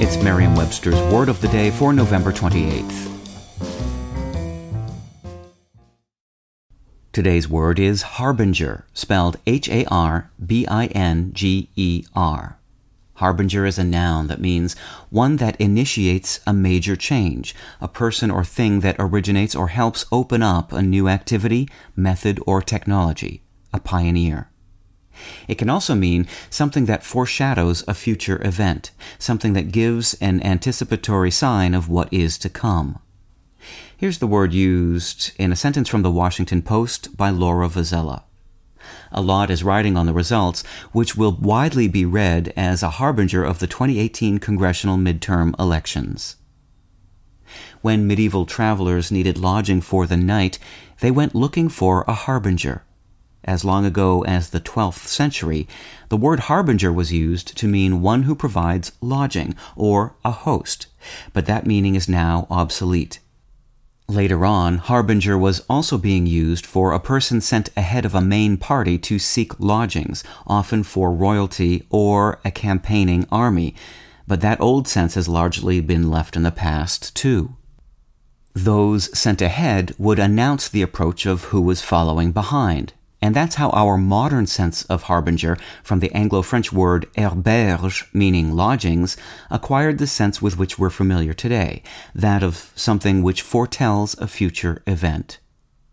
It's Merriam Webster's Word of the Day for November 28th. Today's word is harbinger, spelled H A R B I N G E R. Harbinger is a noun that means one that initiates a major change, a person or thing that originates or helps open up a new activity, method, or technology, a pioneer. It can also mean something that foreshadows a future event, something that gives an anticipatory sign of what is to come. Here's the word used in a sentence from the Washington Post by Laura Vozzella. Alot is writing on the results, which will widely be read as a harbinger of the 2018 congressional midterm elections. When medieval travelers needed lodging for the night, they went looking for a harbinger. As long ago as the 12th century, the word harbinger was used to mean one who provides lodging, or a host, but that meaning is now obsolete. Later on, harbinger was also being used for a person sent ahead of a main party to seek lodgings, often for royalty or a campaigning army, but that old sense has largely been left in the past, too. Those sent ahead would announce the approach of who was following behind. And that's how our modern sense of harbinger, from the Anglo-French word herberge, meaning lodgings, acquired the sense with which we're familiar today, that of something which foretells a future event.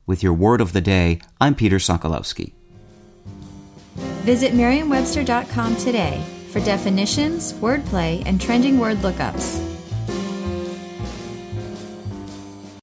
With your word of the day, I'm Peter Sokolowski. Visit Merriam-Webster.com today for definitions, wordplay, and trending word lookups.